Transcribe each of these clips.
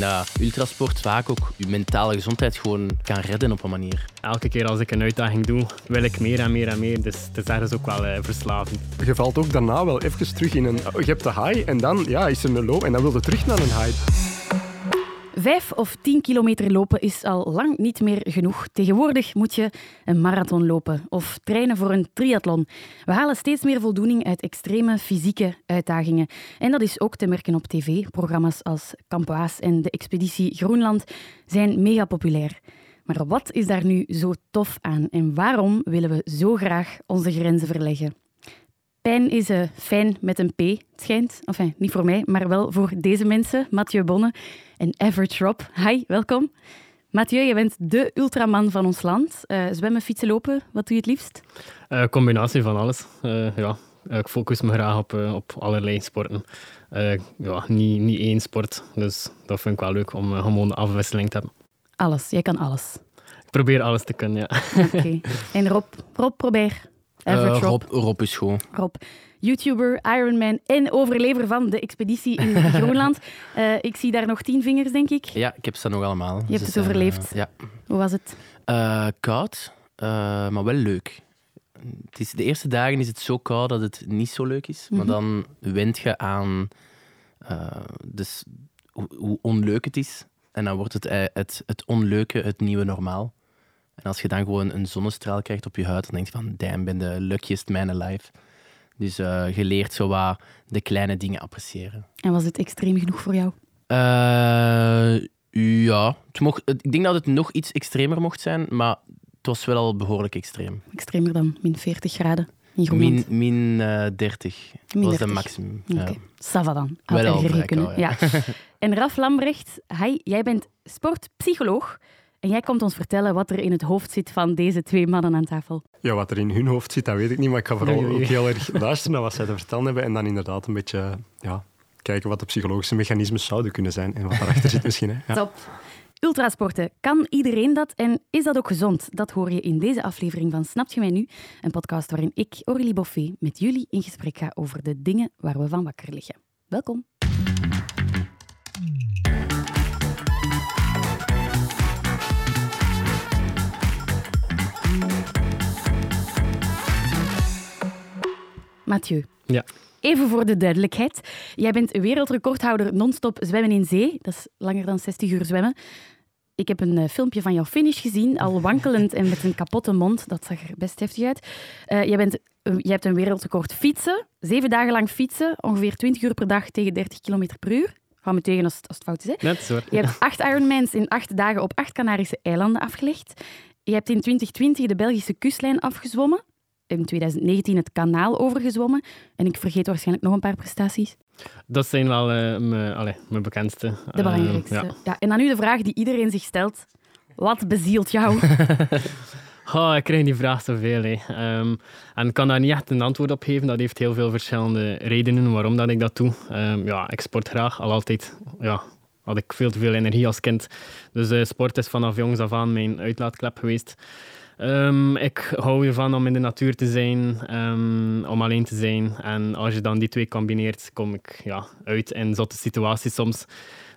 denk dat ultrasport vaak ook je mentale gezondheid gewoon kan redden op een manier. Elke keer als ik een uitdaging doe, wil ik meer en meer en meer. Dus het is ergens ook wel uh, verslavend. Je valt ook daarna wel even terug in een... Je hebt de high en dan ja, is er een low en dan wil je terug naar een high. Vijf of tien kilometer lopen is al lang niet meer genoeg. Tegenwoordig moet je een marathon lopen of trainen voor een triathlon. We halen steeds meer voldoening uit extreme fysieke uitdagingen. En dat is ook te merken op tv. Programma's als Camp Waas en de Expeditie Groenland zijn mega populair. Maar wat is daar nu zo tof aan en waarom willen we zo graag onze grenzen verleggen? Pijn is uh, fijn met een P, het schijnt. Enfin, niet voor mij, maar wel voor deze mensen. Mathieu Bonne en Average Rob. Hi, welkom. Mathieu, je bent de ultraman van ons land. Uh, zwemmen, fietsen, lopen, wat doe je het liefst? Uh, combinatie van alles. ja. Ik focus me graag op, op allerlei sporten. ja, niet, niet één sport, dus dat vind ik wel leuk om gewoon de afwisseling te hebben. Alles, jij kan alles? Ik probeer alles te kunnen, ja. Oké. En Rob, Rob, probeer. Average Rob. Rob is gewoon. Rob. YouTuber, Ironman en overlever van de expeditie in Groenland. Uh, ik zie daar nog tien vingers, denk ik. Ja, ik heb ze nog allemaal. Je hebt het overleefd. Uh, ja. Hoe was het? Koud, maar wel leuk. Het is, de eerste dagen is het zo koud dat het niet zo leuk is. Maar mhm. dan wend je aan dus, hoe, hoe, onleuk het is. En dan wordt het, het, het onleuke het nieuwe normaal. En als je dan gewoon een zonnestraal krijgt op je huid, dan denk je van, damn, ben de luckiest man alive. Dus uh, je leert zo wat de kleine dingen appreciëren. En was het extreem genoeg voor jou? Uh, ja, het mocht, ik denk dat het nog iets extremer mocht zijn, maar het was wel al behoorlijk extreem. Extremer dan min 40 graden in Min, min uh, 30 min was 30. het maximum. Oké, okay. ja. Dan. Wel al ja. ja. en Raf Lambrecht, hi, jij bent sportpsycholoog. En jij komt ons vertellen wat er in het hoofd zit van deze twee mannen aan tafel. Ja, wat er in hun hoofd zit, dat weet ik niet. Maar ik ga vooral ook heel erg luisteren naar wat zij te vertellen hebben. En dan inderdaad een beetje ja, kijken wat de psychologische mechanismes zouden kunnen zijn. En wat daarachter zit misschien. Hè. Ja. Top. Ultrasporten, kan iedereen dat en is dat ook gezond? Dat hoor je in deze aflevering van Snapt je mij nu? Een podcast waarin ik, Aurélie Boffé, met jullie in gesprek ga over de dingen waar we van wakker liggen. Welkom. Mathieu. Ja. Even voor de duidelijkheid. Jij bent wereldrecordhouder non-stop zwemmen in zee. Dat is langer dan 60 uur zwemmen. Ik heb een eh, filmpje van jouw finish gezien, al wankelend en met een kapotte mond. Dat zag er best heftig uit. Uh, jij, bent, uh, jij hebt een wereldrecord fietsen. Zeven dagen lang fietsen, ongeveer 20 uur per dag tegen 30 km per uur. Hou me tegen als, als het fout is. Hè? Net zo. Je hebt acht Ironmans in acht dagen op acht Canarische eilanden afgelegd. Je hebt in 2020 de Belgische kustlijn afgezwommen in 2019 het kanaal overgezwommen. En ik vergeet waarschijnlijk nog een paar prestaties. Dat zijn wel uh, mijn, allez, mijn bekendste. De belangrijkste. Uh, ja. ja. En dan nu de vraag die iedereen zich stelt. Wat bezielt jou? oh, ik krijg die vraag zoveel. Hè. Um, en ik kan daar niet echt een antwoord op geven. Dat heeft heel veel verschillende redenen waarom dat ik dat doe. Um, ja, ik sport graag. Al altijd ja, had ik veel te veel energie als kind. Dus uh, sport is vanaf jongs af aan mijn uitlaatklep geweest. Um, ik hou ervan om in de natuur te zijn, um, om alleen te zijn. En als je dan die twee combineert, kom ik ja, uit in zotte situaties soms.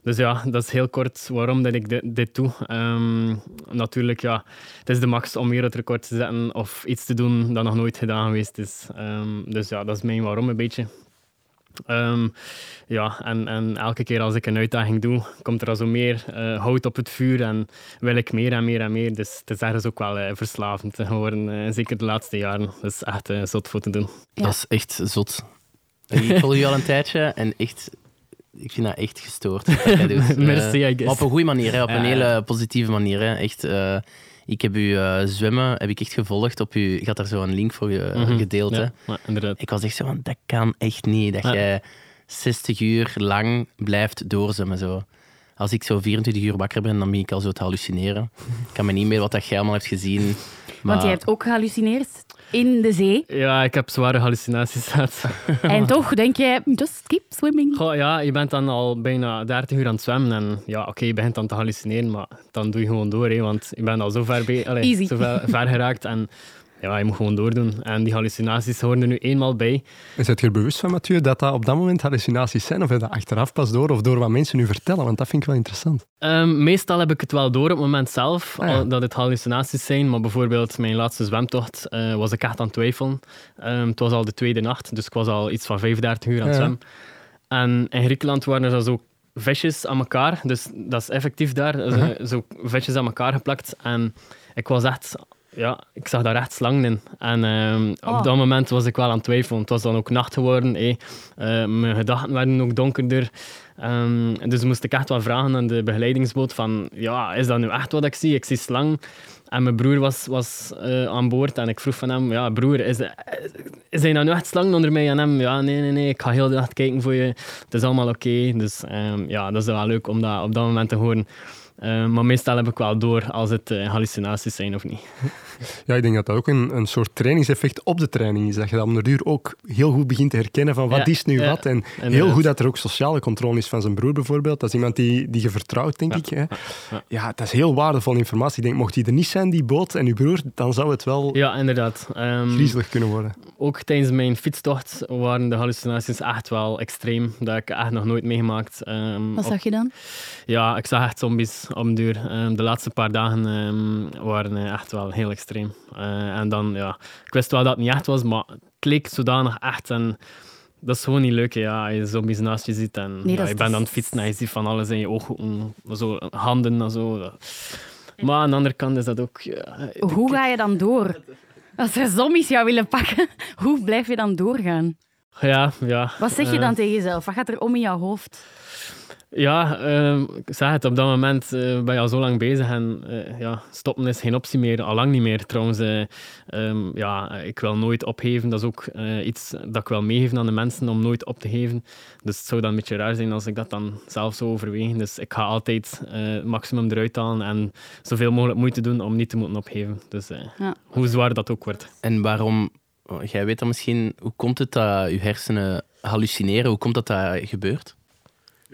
Dus ja, dat is heel kort waarom dat ik dit, doe. Um, natuurlijk, ja, het is de max om weer het record te zetten of iets te doen dat nog nooit gedaan geweest is. dus ja, dat is mijn waarom een beetje. Um, ja, en, en elke keer als ik een uitdaging doe, komt er al zo meer uh, hout op het vuur en wil ik meer en meer en meer. Dus het is ergens ook wel uh, verslavend geworden, uh, zeker de laatste jaren. Dat is echt zot voor te doen. Ja. Dat is echt zot. Ik volg je al een tijdje en echt, ik vind dat echt gestoord. Merci, I guess. Op een goede manier, hè, op een hele positieve manier. Hè. Echt ik heb u uh, zwemmen heb ik echt gevolgd op u. Je had daar zo een link voor je, mm -hmm. gedeeld. Ja, ik was echt zo van, dat kan echt niet. Dat jij 60 uur lang blijft doorzwemmen. Zo. Als ik zo 24 uur wakker ben, dan ben ik al zo te hallucineren. Ik kan me niet meer wat dat jij allemaal hebt gezien. Maar... Want jij hebt ook gehallucineerd in de zee. Ja, ik heb zware hallucinaties gehad. en toch denk je, just keep swimming. Goh, ja, je bent dan al bijna 30 uur aan het zwemmen. En ja, oké, je begint dan te hallucineren, maar dan doe je gewoon door. Hè, want je bent al zo ver, allez, zo ver, ver, geraakt. En ja, je moet gewoon doordoen. En die hallucinaties horen er nu eenmaal bij. En zit je bewust van, Mathieu, dat dat op dat moment hallucinaties zijn? Of heb je dat achteraf pas door, of door wat mensen nu vertellen? Want dat vind ik wel interessant. Um, meestal heb ik het wel door op het moment zelf, Ah, ja. dat het hallucinaties zijn. Maar bijvoorbeeld mijn laatste zwemtocht eh, was ik echt aan het twijfelen. Ehm, het was al de tweede nacht, dus ik was al iets van 35 uur aan het Ja. zwemmen. En in Griekenland waren er zo visjes aan elkaar. Dus dat is effectief daar. Zo, Uh-huh. zo visjes aan elkaar geplakt. En ik was echt... Ja, ik zag daar echt slangen in. En ehm, Oh. op dat moment was ik wel aan het twijfelen. Het was dan ook nacht geworden. eh. Eh, mijn gedachten werden ook donkerder. Ehm, dus moest ik echt wel vragen aan de begeleidingsboot van... Ja, is dat nu echt wat ik zie? Ik zie slang. En mijn broer was, was eh, aan boord en ik vroeg van hem, ja broer, is, is hij nou nu echt slang onder mij? En hem, ja nee, nee, nee, ik ga heel de nacht kijken voor je. Het is allemaal oké. Dus ehm, ja, dat is wel leuk om dat op dat moment te horen. Eh, maar meestal heb ik wel door als het eh, hallucinaties zijn of niet. Ja, ik denk dat dat ook een, een soort trainingseffect op de training is. Dat je dan om de duur ook heel goed begint te herkennen van wat Ja, is nu ja, wat. En heel goed dat er ook sociale controle is van zijn broer bijvoorbeeld. Dat is iemand die, die je vertrouwt, denk Ja, ik. Hè. ja. Ja, dat is heel waardevolle informatie. Ik denk, mocht die er niet zijn, die boot en uw broer, dan zou het wel Ja, inderdaad. Ehm, griezelig kunnen worden. ook tijdens mijn fietstocht waren de hallucinaties echt wel extreem. Dat heb ik echt nog nooit meegemaakt. Ehm, Wat op- zag je dan? Ja, ik zag echt zombies op duur. Ehm, de laatste paar dagen ehm, waren eh, echt wel heel extreem. Eh, en dan, ja, ik wist wel dat het niet echt was, maar het leek zodanig echt. En dat is gewoon niet leuk, hè, ja, als je zombies naast je ziet. En Nee, ja, je bent aan het fietsen en je ziet van alles in je ogen, zo, handen en zo. Dat- Maar aan de andere kant is dat ook... Ja, Hoe ga je dan door? Als er zombies jou willen pakken, hoe blijf je dan doorgaan? ja, ja. Wat zeg je Eh, dan tegen jezelf? Wat gaat er om in jouw hoofd? Ja, ehm, ik zeg het, op dat moment eh, ben je al zo lang bezig en eh, ja, stoppen is geen optie meer, al lang niet meer. Trouwens, eh, ehm, ja, ik wil nooit opgeven. Dat is ook eh, iets dat ik wil meegeven aan de mensen, om nooit op te geven. Dus het zou dan een beetje raar zijn als ik dat dan zelf zou overwegen. Dus ik ga altijd eh, het maximum eruit halen en zoveel mogelijk moeite doen om niet te moeten opgeven. Dus eh, Ja. hoe zwaar dat ook wordt. En waarom, oh, jij weet dan misschien, hoe komt het dat je hersenen hallucineren? Hoe komt dat dat gebeurt?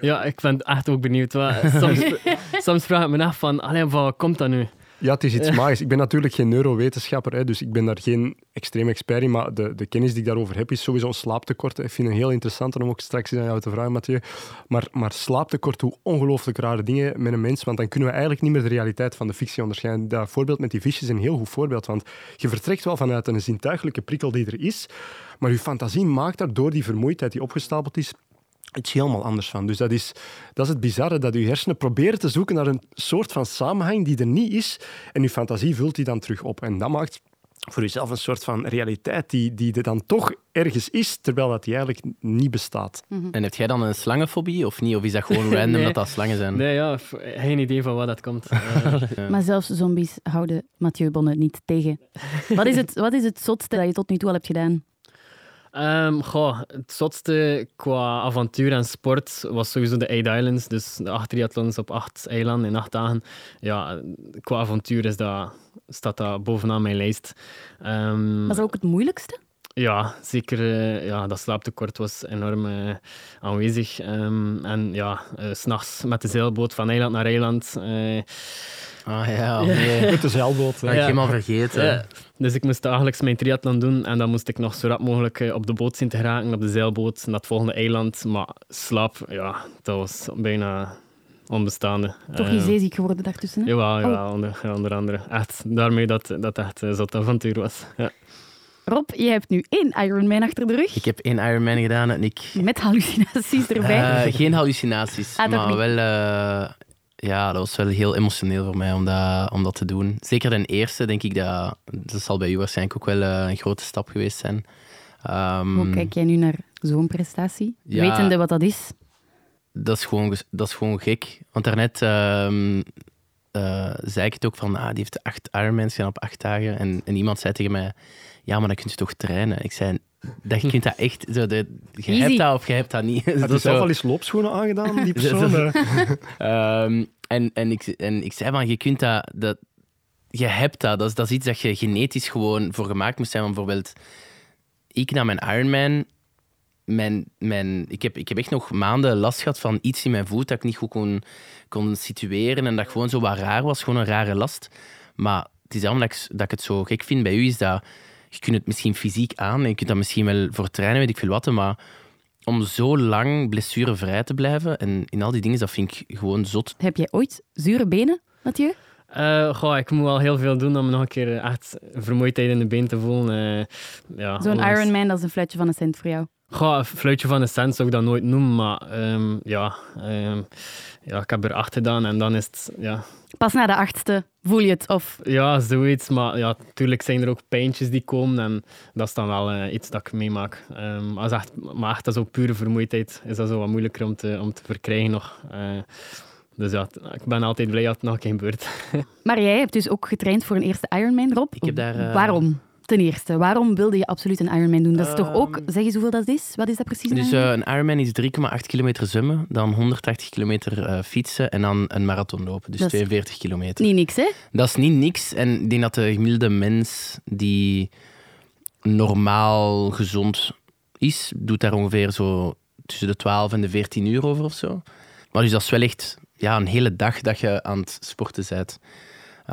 Ja, ik ben echt ook benieuwd. Soms, soms vraag ik me af van, allee, wat komt dat nu? Ja, het is iets magisch. Ik ben natuurlijk geen neurowetenschapper, hè, dus ik ben daar geen extreem expert in, maar de, de kennis die ik daarover heb is sowieso een slaaptekort. Ik vind het heel interessant om ook straks aan jou te vragen, Mathieu. Maar, maar slaaptekort doet ongelooflijk rare dingen met een mens, want dan kunnen we eigenlijk niet meer de realiteit van de fictie onderscheiden. Dat voorbeeld met die visjes is een heel goed voorbeeld, want je vertrekt wel vanuit een zintuigelijke prikkel die er is, maar je fantasie maakt daar door die vermoeidheid die opgestapeld is, iets helemaal anders van. Dus dat is, dat is het bizarre, dat je hersenen proberen te zoeken naar een soort van samenhang die er niet is. En je fantasie vult die dan terug op. En dat maakt voor jezelf een soort van realiteit die, die er dan toch ergens is, terwijl dat die eigenlijk niet bestaat. En heb jij dan een slangenfobie of niet? Of is dat gewoon random Nee. dat dat slangen zijn? Nee, ja, geen idee van waar dat komt. Eh, Ja. Maar zelfs zombies houden Mathieu Bonne niet tegen. Wat is, het, wat is het zotste dat je tot nu toe al hebt gedaan? Ehm, goh, het zotste qua avontuur en sport was sowieso de Eight Islands. Dus de acht triathlons op acht eilanden in acht dagen. Ja, qua avontuur is dat, staat dat bovenaan mijn lijst. Ehm, Was dat ook het moeilijkste? ja, zeker. eh, ja, dat slaaptekort was enorm eh, aanwezig. Ehm, en ja, s s'nachts met de zeilboot van eiland naar eiland. Eh, Ah ja, nee. Met de zeilboot. Dat heb ik Ja. helemaal vergeten. Ja, dus ik moest dagelijks mijn triathlon doen en dan moest ik nog zo rap mogelijk eh, op de boot zien te geraken, op de zeilboot, naar het volgende eiland. Maar slaap, ja, dat was bijna onbestaande. Toch Eh, niet zeeziek geworden daartussen? Hè? Jawel, jawel onder, ja, onder andere. Echt, daarmee dat dat echt een zot avontuur was. Ja. Rob, je hebt nu één Ironman achter de rug. Ik heb één Ironman gedaan en ik... Met hallucinaties erbij. Eh, geen hallucinaties, Ah, maar niet? wel... eh, ja, dat was wel heel emotioneel voor mij om dat, om dat te doen. Zeker de eerste, denk ik, dat, dat zal bij u waarschijnlijk ook wel eh, een grote stap geweest zijn. Ehm, Hoe kijk jij nu naar zo'n prestatie? Ja. Wetende wat dat is? dat, is gewoon, dat is gewoon gek. Want daarnet ehm, eh, zei ik het ook van, ah, die heeft acht Ironmans gedaan op acht dagen. En, en iemand zei tegen mij, ja, maar dan kun je toch trainen? Ik zei, dat, je kunt dat echt... Zo, de, je Easy. hebt dat of je hebt dat niet. Had Dat je is zelf zo. al eens loopschoenen aangedaan, die persoon? Eh, Ehm, en, en, ik, en ik zei van, je kunt dat, dat je hebt dat. Dat is, dat is iets dat je genetisch gewoon voor gemaakt moest zijn. Want bijvoorbeeld, ik na mijn Ironman, mijn, mijn, ik, heb, ik heb echt nog maanden last gehad van iets in mijn voet dat ik niet goed kon, kon situeren en dat gewoon zo wat raar was, gewoon een rare last. Maar het is daarom dat ik, dat ik het zo gek vind bij u, is dat je kunt het misschien fysiek aan en je kunt dat misschien wel voor trainen, weet ik veel wat, maar om zo lang blessurevrij te blijven en in al die dingen, dat vind ik gewoon zot. Heb jij ooit zure benen, Mathieu? Uh, goh, ik moet wel heel veel doen om nog een keer echt vermoeidheid in de been te voelen. Uh, ja, Zo'n Ironman, dat is een fluitje van een cent voor jou. Goh, een fluitje van een cent zou ik dat nooit noemen, maar um, ja, um, ja, ik heb er acht gedaan en dan is het... Ja. Pas na de achtste voel je het? Of... Ja, zoiets. Maar ja, natuurlijk zijn er ook pijntjes die komen en dat is dan wel uh, iets dat ik meemaak. Um, als echt, maar echt, dat is ook pure vermoeidheid. Is dat zo wat moeilijker om te, om te verkrijgen nog. Uh, dus ja, ik ben altijd blij dat het nog geen beurt. maar jij hebt dus ook getraind voor een eerste Ironman, Rob. Ik heb daar... Uh... Waarom? Ten eerste, waarom wilde je absoluut een Ironman doen? Dat is toch ook, zeg eens hoeveel dat is? Wat is dat precies? Dus uh, een Ironman is 3,8 kilometer zwemmen, dan 180 kilometer uh, fietsen en dan een marathon lopen. Dus 42 kilometer. Niet niks, hè? Dat is niet niks. En ik denk dat de gemiddelde mens die normaal gezond is, doet daar ongeveer zo tussen de 12 en de 14 uur over of zo. Maar dus dat is wel echt ja, een hele dag dat je aan het sporten bent.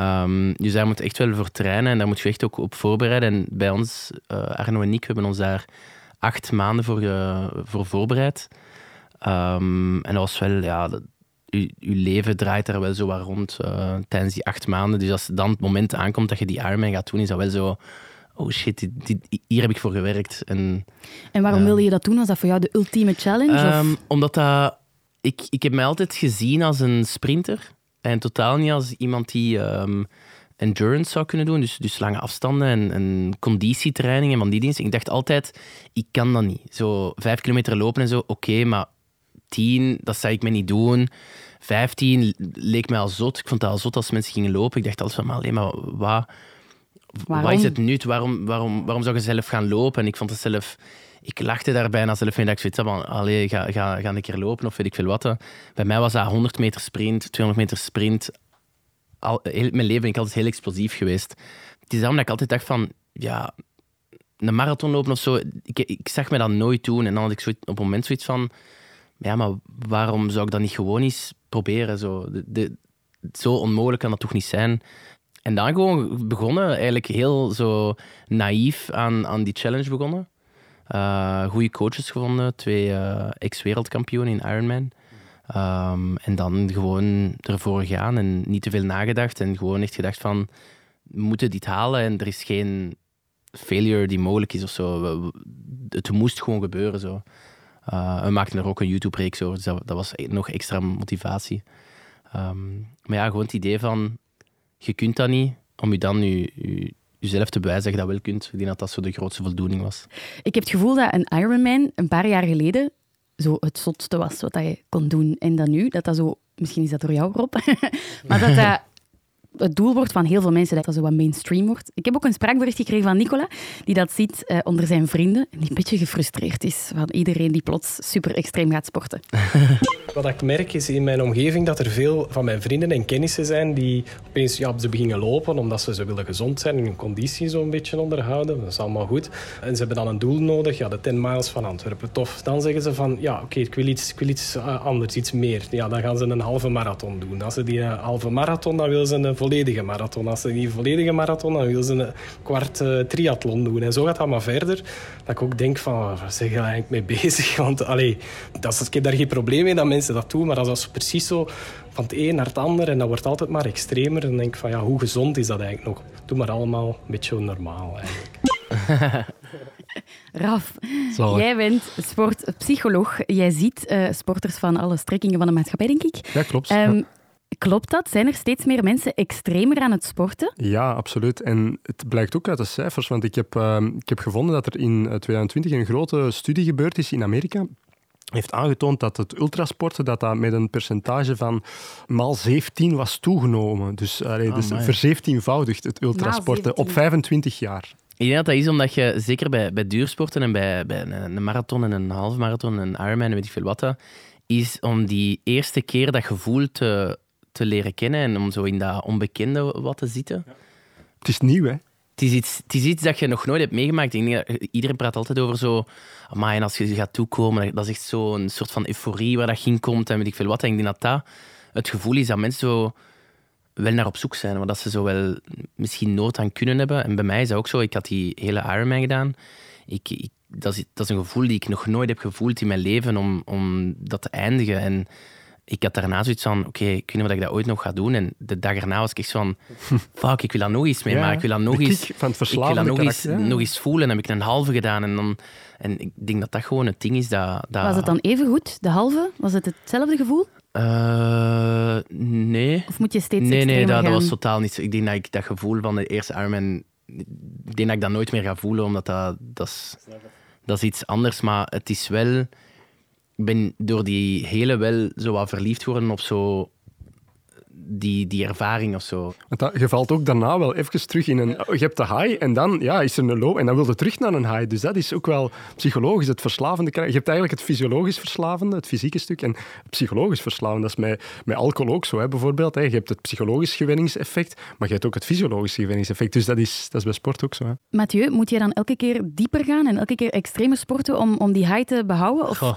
Um, dus daar moet je echt wel voor trainen en daar moet je echt ook op voorbereiden. En bij ons, uh, Arno en ik, we hebben ons daar acht maanden voor, uh, voor voorbereid. Um, en dat was wel, ja, dat, je, je, leven draait daar wel zo wat rond uh, tijdens die acht maanden. Dus als dan het moment aankomt dat je die Ironman gaat doen, is dat wel zo... Oh shit, dit, dit, hier heb ik voor gewerkt. En, en waarom wilde je dat doen? Was dat voor jou de ultieme challenge? Um? Omdat dat... Ik, ik heb mij altijd gezien als een sprinter. En totaal niet als iemand die um, endurance zou kunnen doen, dus, dus lange afstanden en, en conditietraining en van die dingen. Ik dacht altijd, ik kan dat niet. Zo vijf kilometer lopen en zo, oké, okay, maar tien, dat zou ik me niet doen. Vijftien leek mij al zot. Ik vond het al zot als mensen gingen lopen. Ik dacht altijd van, maar alleen maar wat, wat is het nut? Waarom, waarom, waarom zou je zelf gaan lopen? En ik vond het zelf ik lachte daar bijna zelf mee dat ik zoiets had allee, ga, ga, ga een keer lopen of weet ik veel wat. Bij mij was dat 100 meter sprint, 200 meter sprint. Al, mijn leven ben ik altijd heel explosief geweest. Het is daarom dat ik altijd dacht van, ja, een marathon lopen of zo, ik, ik zag me dat nooit doen. En dan had ik op een moment zoiets van, ja, maar waarom zou ik dat niet gewoon eens proberen? Zo, zo onmogelijk kan dat toch niet zijn? En dan gewoon begonnen, eigenlijk heel zo naïef aan, aan die challenge begonnen. Uh, goede coaches gevonden, twee uh, ex-wereldkampioenen in Ironman. Um, en dan gewoon ervoor gaan en niet te veel nagedacht. En gewoon echt gedacht van, we moeten dit halen en er is geen failure die mogelijk is of zo. Het moest gewoon gebeuren zo. Uh, we maakten er ook een YouTube-reeks over, dus dat, dat, was nog extra motivatie. Um, maar ja, gewoon het idee van, je kunt dat niet, om je dan je jezelf te bewijzen dat je dat wel kunt. Ik denk dat dat zo de grootste voldoening was. Ik heb het gevoel dat een Ironman een paar jaar geleden zo het zotste was wat je kon doen. En dan nu, dat dat zo... Misschien is dat door jou, Rob. maar dat dat het doel wordt van heel veel mensen dat dat zo wat mainstream wordt. Ik heb ook een spraakbericht gekregen van Nicola, die dat ziet uh, onder zijn vrienden en die een beetje gefrustreerd is van iedereen die plots super extreem gaat sporten. Wat ik merk is in mijn omgeving dat er veel van mijn vrienden en kennissen zijn die opeens ja, ze beginnen lopen omdat ze, ze willen gezond zijn en hun conditie zo'n beetje onderhouden. Dat is allemaal goed. En ze hebben dan een doel nodig, ja, de 10 miles van Antwerpen. Tof. Dan zeggen ze van, ja, oké, ik wil iets, wil iets uh, anders, iets meer. Ja, dan gaan ze een halve marathon doen. Als ze die uh, halve marathon, dan willen ze een volledige marathon. Als ze die volledige marathon, dan willen ze een kwart uh, triathlon doen. En zo gaat dat maar verder. Dat ik ook denk van, waar zijn je eigenlijk mee bezig? Want allee, dat is, ik heb daar geen probleem mee dat mensen dat doen, maar als dat precies zo van het een naar het ander en dat wordt altijd maar extremer, dan denk ik van, ja, hoe gezond is dat eigenlijk nog? Doe maar allemaal een beetje normaal eigenlijk. Raf, jij bent sportpsycholoog. Jij ziet uh, sporters van alle strekkingen van de maatschappij, denk ik. Ja, klopt. Um, Klopt dat? Zijn er steeds meer mensen extremer aan het sporten? Ja, absoluut. En het blijkt ook uit de cijfers, want ik heb, uh, ik heb gevonden dat er in 2020 een grote studie gebeurd is in Amerika heeft aangetoond dat het ultrasporten dat dat met een percentage van maal 17 was toegenomen. Dus, allee, oh, dus verzeventienvoudigd het ultrasporten op 25 jaar. Ik denk dat dat is omdat je, zeker bij, bij duursporten en bij, bij een marathon en een halve marathon en een Ironman en weet ik veel wat, is om die eerste keer dat gevoel te te leren kennen en om zo in dat onbekende wat te zitten. Ja. Het is nieuw, hè? Het is, iets, het is iets dat je nog nooit hebt meegemaakt. iedereen praat altijd over zo... Maar en als je gaat toekomen, dat is echt zo'n soort van euforie waar dat ging komt en weet ik veel wat. En ik denk dat dat het gevoel is dat mensen zo wel naar op zoek zijn. Want dat ze zo wel misschien nood aan kunnen hebben. En bij mij is dat ook zo. Ik had die hele Ironman gedaan. Ik, ik, dat, is, dat is een gevoel die ik nog nooit heb gevoeld in mijn leven om, om dat te eindigen. En ik had daarna zoiets van, oké, ik weet niet of ik dat ooit nog ga doen. En de dag erna was ik echt van, fuck, ik wil dat nog eens mee, maar ik wil dat nog eens... van het Ik wil dat nog eens, eens voelen. Dan heb ik een halve gedaan. En, dan, en ik denk dat dat gewoon het ding is dat... dat Was het dan even goed, de halve? Was het hetzelfde gevoel? Eh, nee. Of moet je steeds Nee, nee, dat, dat was totaal niet zo. Ik denk dat ik dat gevoel van de eerste Ironman... Ik denk dat ik dat nooit meer ga voelen, omdat dat... Dat is, dat is iets anders, maar het is wel... Ik ben door die hele wel zo wat verliefd geworden op zo... Die, die ervaring of zo. Want dat, je valt ook daarna wel even terug in een... Je hebt de high en dan ja, is er een low en dan wil je terug naar een high. Dus dat is ook wel psychologisch het verslavende. Je hebt eigenlijk het fysiologisch verslavende, het fysieke stuk, en het psychologisch verslavende. Dat is met, met alcohol ook zo, hè, bijvoorbeeld. Hè. Je hebt het psychologisch gewenningseffect, maar je hebt ook het fysiologisch gewenningseffect. Dus dat is, dat is bij sport ook zo. Hè. Mathieu, moet je dan elke keer dieper gaan en elke keer extremer sporten om, om die high te behouden? Of... Goh.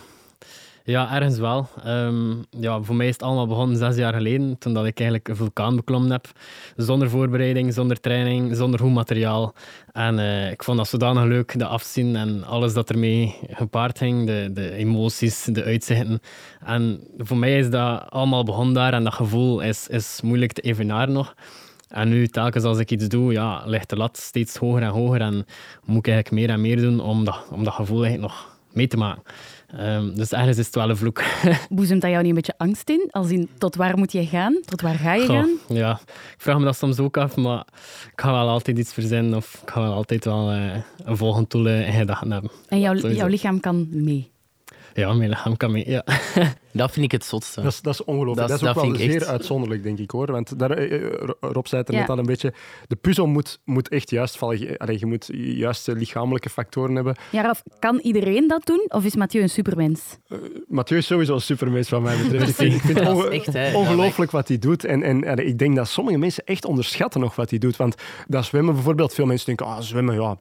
Ja, ergens wel. Ehm, ja, voor mij is het allemaal begonnen zes jaar geleden, toen dat ik eigenlijk een vulkaan beklommen heb. Zonder voorbereiding, zonder training, zonder goed materiaal. En eh, ik vond dat zodanig leuk, de afzien en alles dat ermee gepaard ging. De, de emoties, de uitzichten. En voor mij is dat allemaal begonnen daar en dat gevoel is, is moeilijk te evenaren nog. En nu, telkens als ik iets doe, ja, ligt de lat steeds hoger en hoger. En moet ik eigenlijk meer en meer doen om dat, om dat gevoel nog mee te maken. Ehm, dus ergens is het wel een vloek. Boezemt dat jou niet een beetje angst in? Als in, tot waar moet je gaan? Tot waar ga je Goh, gaan? ja, ik vraag me dat soms ook af, maar ik ga wel altijd iets verzinnen of ik ga wel altijd wel eh, een volgend doel eh, in gedachten hebben. En jouw lichaam kan mee. Ja, mijn lichaam kan mee. Ja. Dat vind ik het zotste. Dat is, dat is ongelooflijk. Dat Dat, is- ook dat wel vind ik zeer echt- uitzonderlijk, denk ik hoor. Want daar, eh, eh, Rob zei het er Ja. net al een beetje. De puzzel moet, moet echt juist vallen. Je, allee, je moet juist eh, lichamelijke factoren hebben. Ja, Raf, kan iedereen dat doen? Of is Mathieu een supermens? Mathieu is sowieso een supermens wat mij betreft. Ik vind, ik vind het Dat is onge- echt, hè. ongelooflijk wat hij doet. En, en allee, ik denk dat sommige mensen echt onderschatten nog wat hij doet. Want dat zwemmen bijvoorbeeld, veel mensen denken, ah, zwemmen, ja...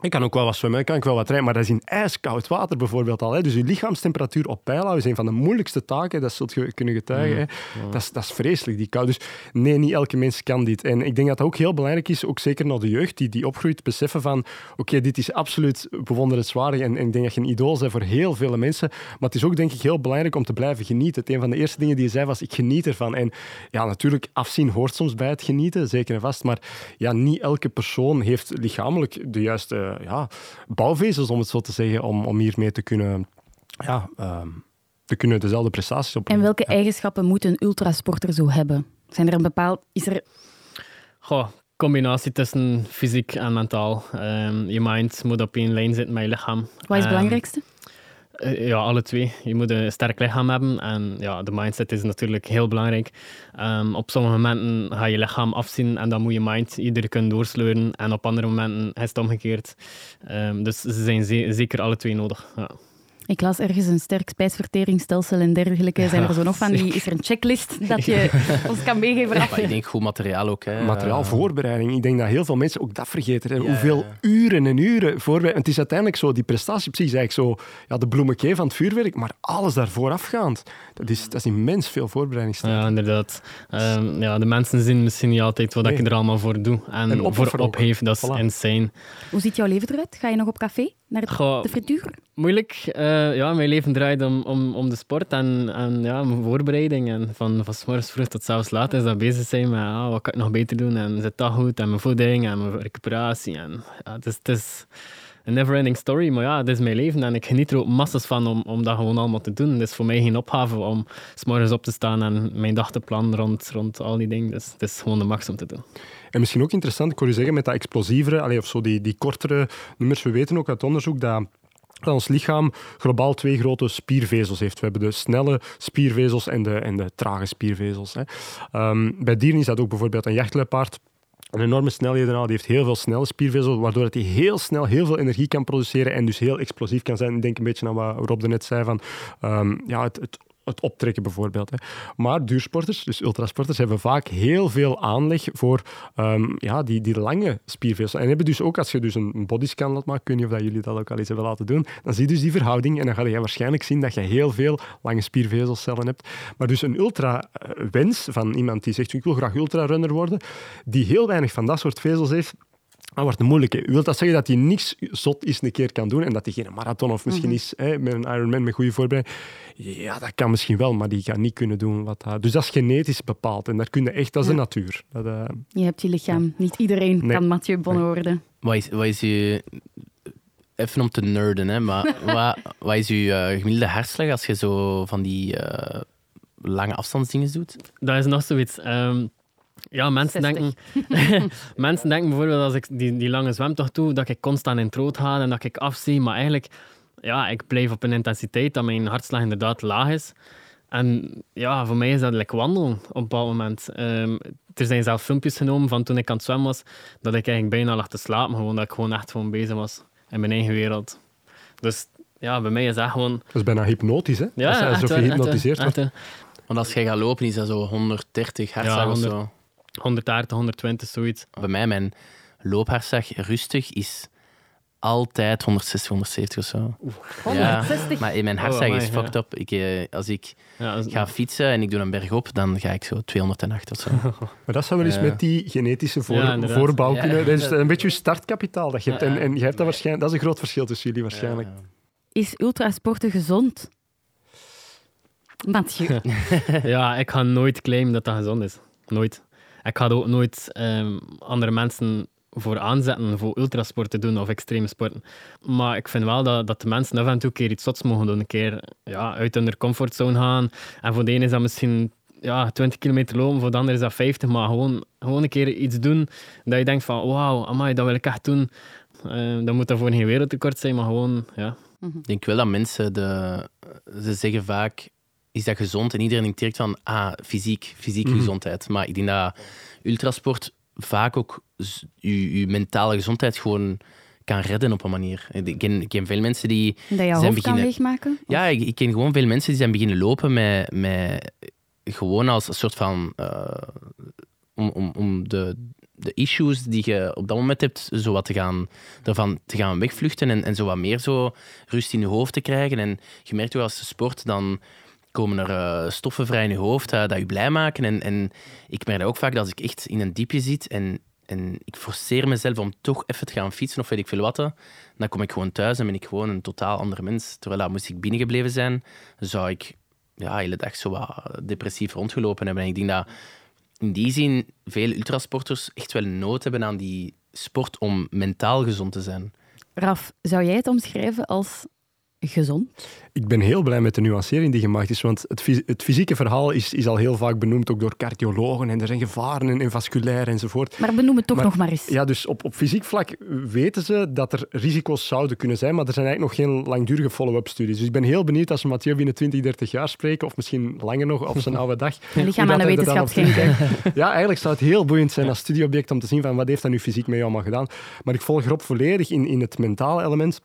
Ik kan ook wel wat zwemmen, ik kan ook wel wat rijden, maar dat is in ijskoud water bijvoorbeeld al. Hè. Dus je lichaamstemperatuur op peil houden is een van de moeilijkste taken, dat zult je kunnen getuigen. Hè. Dat, is, dat is vreselijk, die kou. Dus nee, niet elke mens kan dit. En ik denk dat dat ook heel belangrijk is, ook zeker naar de jeugd, die, die opgroeit, beseffen van, oké, dit is absoluut bewonderenswaardig en, en ik denk dat je een idool bent voor heel veel mensen. Maar het is ook, denk ik, heel belangrijk om te blijven genieten. Het een van de eerste dingen die je zei was, ik geniet ervan. En ja, natuurlijk, afzien hoort soms bij het genieten, zeker en vast. Maar ja, niet elke persoon heeft lichamelijk de juiste ja, bouwvezels, om het zo te zeggen, om, om hiermee te kunnen, ja, ehm, te kunnen dezelfde prestaties op. En welke eigenschappen moet een ultrasporter zo hebben? Zijn er een bepaald... Is er... Goh, combinatie tussen fysiek en mentaal. Ehm, je mind moet op één lijn zitten met je lichaam. Wat is het Ehm, belangrijkste? Eh, Ja, alle twee. Je moet een sterk lichaam hebben en ja, de mindset is natuurlijk heel belangrijk. Ehm, op sommige momenten ga je lichaam afzien en dan moet je mind iedere kunnen doorsleuren en op andere momenten is het omgekeerd. Ehm, dus ze zijn ze- zeker alle twee nodig. Ja. Ik las ergens een sterk spijsverteringsstelsel en dergelijke. Zijn er zo nog van die... Is er een checklist dat je ons kan meegeven? Maar ik denk goed materiaal ook. Hè. Materiaal, Eh, voorbereiding. Ik denk dat heel veel mensen ook dat vergeten. Hè. Ja, Hoeveel ja. uren en uren voorbereiding. Het is uiteindelijk zo, die prestatie is eigenlijk zo ja, de bloemetje van het vuurwerk, maar alles daar voorafgaand. Dat is, dat is immens veel voorbereidingstijd. Ja, inderdaad. Ehm, ja, de mensen zien misschien niet altijd wat Nee. ik er allemaal voor doe en, En voor opgeef. Dat is Voilà. insane. Hoe ziet jouw leven eruit? Ga je nog op café? Naar de, Goh, de frituur? Moeilijk. Eh, ja, mijn leven draait om, om, om de sport en, en ja, mijn voorbereiding. En van, van morgens vroeg tot zelfs laat is dat bezig zijn met ah, wat kan ik nog beter doen en zit dat goed en mijn voeding en mijn recuperatie. En, ja, het, is, het is een never-ending story, maar ja, het is mijn leven en ik geniet er ook massas van om, om dat gewoon allemaal te doen. Het is voor mij geen opgave om 's morgens op te staan en mijn dag te plannen rond, rond al die dingen. Dus het is gewoon de max om te doen. En misschien ook interessant, ik hoor je zeggen, met dat explosievere, allee, of zo die, die kortere nummers. We weten ook uit onderzoek dat dat ons lichaam globaal twee grote spiervezels heeft. We hebben de snelle spiervezels en de, en de trage spiervezels. Hè. Ehm, bij dieren is dat ook bijvoorbeeld een jachtluipaard. Een enorme snelheden die heeft heel veel snelle spiervezels, waardoor dat hij heel snel heel veel energie kan produceren en dus heel explosief kan zijn. Ik denk een beetje aan wat Rob net zei, van, ehm, ja, het, het het optrekken bijvoorbeeld. Hè. Maar duursporters, dus ultrasporters, hebben vaak heel veel aanleg voor ehm, ja, die, die lange spiervezels. En hebben dus ook, als je dus een bodyscan laat maken, weet niet of dat jullie dat ook al eens hebben laten doen, dan zie je dus die verhouding en dan ga je waarschijnlijk zien dat je heel veel lange spiervezelcellen hebt. Maar dus een ultra-wens van iemand die zegt, ik wil graag ultrarunner worden, die heel weinig van dat soort vezels heeft, dat wordt een moeilijke. U wilt dat zeggen dat hij niks zot is een keer kan doen en dat hij geen marathon of misschien Mhm. is hè, met een Ironman met goede voorbereiding. Ja, dat kan misschien wel, maar die gaat niet kunnen doen wat hij... Dus dat is genetisch bepaald en daar kun je echt, dat is de natuur. Dat, eh, Je hebt je lichaam. Niet iedereen Nee. kan Mathieu Bonne worden. Wat is, wat is uw... Even om te nerden, hè, maar wat, wat is uw eh, gemiddelde hartslag als je zo van die eh, lange afstandsdingen doet? Dat is nog zoiets. Ehm, ja, mensen 60. denken, mensen denken bijvoorbeeld als ik die, die lange zwemtocht doe, dat ik constant in het rood ga en dat ik afzie. Maar eigenlijk, ja, ik blijf op een intensiteit dat mijn hartslag inderdaad laag is. En ja, voor mij is dat lekker wandelen op een bepaald moment. Ehm, er zijn zelfs filmpjes genomen van toen ik aan het zwemmen was, dat ik eigenlijk bijna lag te slapen. Gewoon dat ik gewoon echt gewoon bezig was in mijn eigen wereld. Dus ja, bij mij is dat gewoon... dat is bijna hypnotisch, hè? Ja, alsof je gehypnotiseerd wordt. Want als jij gaat lopen, is dat zo 130 hartslag Ja, of 100. zo. 130, 120, zoiets. Bij mij, mijn loophartslag rustig is altijd 160, 170 of zo. 160. Maar eh, mijn hartslag Oh, is fucked up. Ik, eh, als ik Ja, ga fietsen en ik doe een berg op, dan ga ik zo 208 of zo. Maar dat zou wel eens Ja. met die genetische voor, Ja, voorbouw Ja. kunnen. Dat is een beetje je startkapitaal dat je hebt. Ja, En, ja. en je hebt dat waarschijnlijk... Dat is een groot verschil tussen jullie waarschijnlijk. Ja. Is ultrasporten gezond? Mathieu. Ja, ik ga nooit claimen dat dat gezond is. Nooit. Ik ga er ook nooit ehm, andere mensen voor aanzetten voor ultrasport te doen of extreme sporten. Maar ik vind wel dat, dat de mensen af en toe een keer iets zots mogen doen. Een keer ja, uit hun comfortzone gaan. En voor de ene is dat misschien ja, 20 kilometer lopen, voor de ander is dat 50. Maar gewoon, gewoon een keer iets doen dat je denkt van wauw, amai, dat wil ik echt doen. Eh, dan moet dat voor geen wereldtekort zijn, maar gewoon, ja. Ik denk wel dat mensen, de, ze zeggen vaak, is dat gezond? En iedereen denkt direct van, ah, fysiek, fysieke Mhm. gezondheid. Maar ik denk dat ultrasport vaak ook je, je mentale gezondheid gewoon kan redden op een manier. Ik ken, ik ken veel mensen die... Dat je Zijn hoofd kan beginnen-? Ja, ik, ik ken gewoon veel mensen die zijn beginnen lopen met, met gewoon als een soort van... eh, om, om, om de, de issues die je op dat moment hebt, zo wat te gaan, ervan te gaan wegvluchten en, en zo wat meer zo rust in je hoofd te krijgen. En je merkt ook als je sport, dan komen er eh, stoffen vrij in je hoofd eh, dat je blij maken. En, en ik merk ook vaak dat als ik echt in een diepje zit en, en ik forceer mezelf om toch even te gaan fietsen of weet ik veel wat, dan kom ik gewoon thuis en ben ik gewoon een totaal ander mens. Terwijl dat moest ik binnengebleven zijn, zou ik ja, de hele dag zo wat depressief rondgelopen hebben. En ik denk dat in die zin veel ultrasporters echt wel nood hebben aan die sport om mentaal gezond te zijn. Raf, zou jij het omschrijven als gezond? Ik ben heel blij met de nuancering die gemaakt is, want het, fys- het fysieke verhaal is, is al heel vaak benoemd, ook door cardiologen, en er zijn gevaren en, en vasculair enzovoort. Maar benoem het toch Maar- nog maar eens. Ja, dus op, op fysiek vlak weten ze dat er risico's zouden kunnen zijn, maar er zijn eigenlijk nog geen langdurige follow-up studies. Dus ik ben heel benieuwd als we Mathieu binnen 20, 30 jaar spreken, of misschien langer nog, op zijn oude dag. Mijn lichaam aan de wetenschap schenken. Ja, eigenlijk zou het heel boeiend zijn als studieobject om te zien van wat heeft dat nu fysiek mee allemaal gedaan. Maar ik volg erop volledig in, in het mentale element.